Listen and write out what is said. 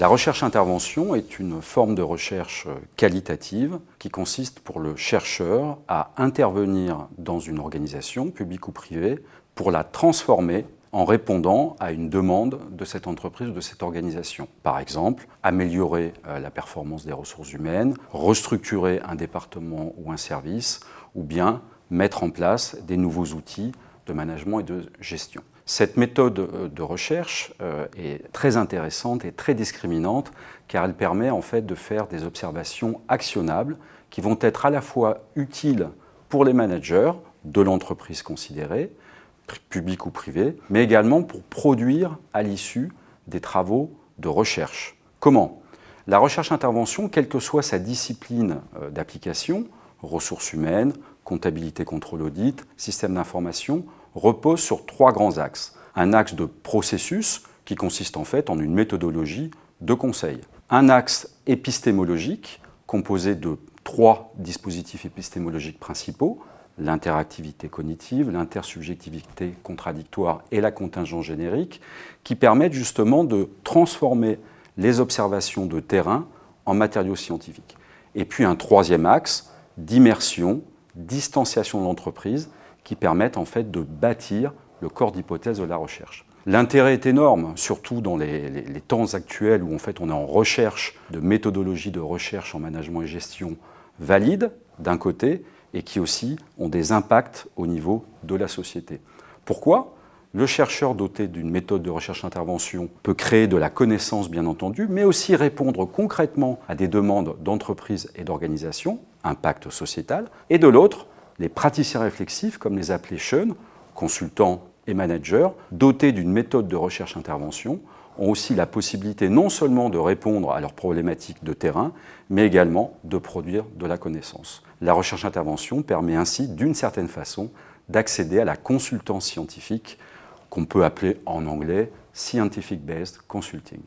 La recherche-intervention est une forme de recherche qualitative qui consiste pour le chercheur à intervenir dans une organisation, publique ou privée, pour la transformer en répondant à une demande de cette entreprise ou de cette organisation. Par exemple, améliorer euh, la performance des ressources humaines, restructurer un département ou un service, ou bien mettre en place des nouveaux outils de management et de gestion. Cette méthode euh, de recherche euh, est très intéressante et très discriminante car elle permet en fait de faire des observations actionnables qui vont être à la fois utiles pour les managers de l'entreprise considérée, public ou privé, mais également pour produire à l'issue des travaux de recherche. Comment? La recherche-intervention, quelle que soit sa discipline euh, d'application, ressources humaines, comptabilité, contrôle, audit, système d'information, repose sur trois grands axes. Un axe de processus, qui consiste en fait en une méthodologie de conseil. Un axe épistémologique, composé de trois dispositifs épistémologiques principaux, l'interactivité cognitive, l'intersubjectivité contradictoire et la contingence générique, qui permettent justement de transformer les observations de terrain en matériaux scientifiques. Et puis un troisième axe d'immersion, distanciation de l'entreprise, qui permettent en fait de bâtir le corps d'hypothèse de la recherche. L'intérêt est énorme, surtout dans les, temps actuels où en fait on est en recherche de méthodologies de recherche en management et gestion valides d'un côté, et qui aussi ont des impacts au niveau de la société. Pourquoi? Le chercheur doté d'une méthode de recherche-intervention peut créer de la connaissance, bien entendu, mais aussi répondre concrètement à des demandes d'entreprises et d'organisations, impact sociétal, et de l'autre, les praticiens réflexifs, comme les appelés Sean, consultants et managers, dotés d'une méthode de recherche-intervention, ont aussi la possibilité non seulement de répondre à leurs problématiques de terrain, mais également de produire de la connaissance. La recherche-intervention permet ainsi, d'une certaine façon, d'accéder à la consultance scientifique qu'on peut appeler en anglais Scientific Based Consulting.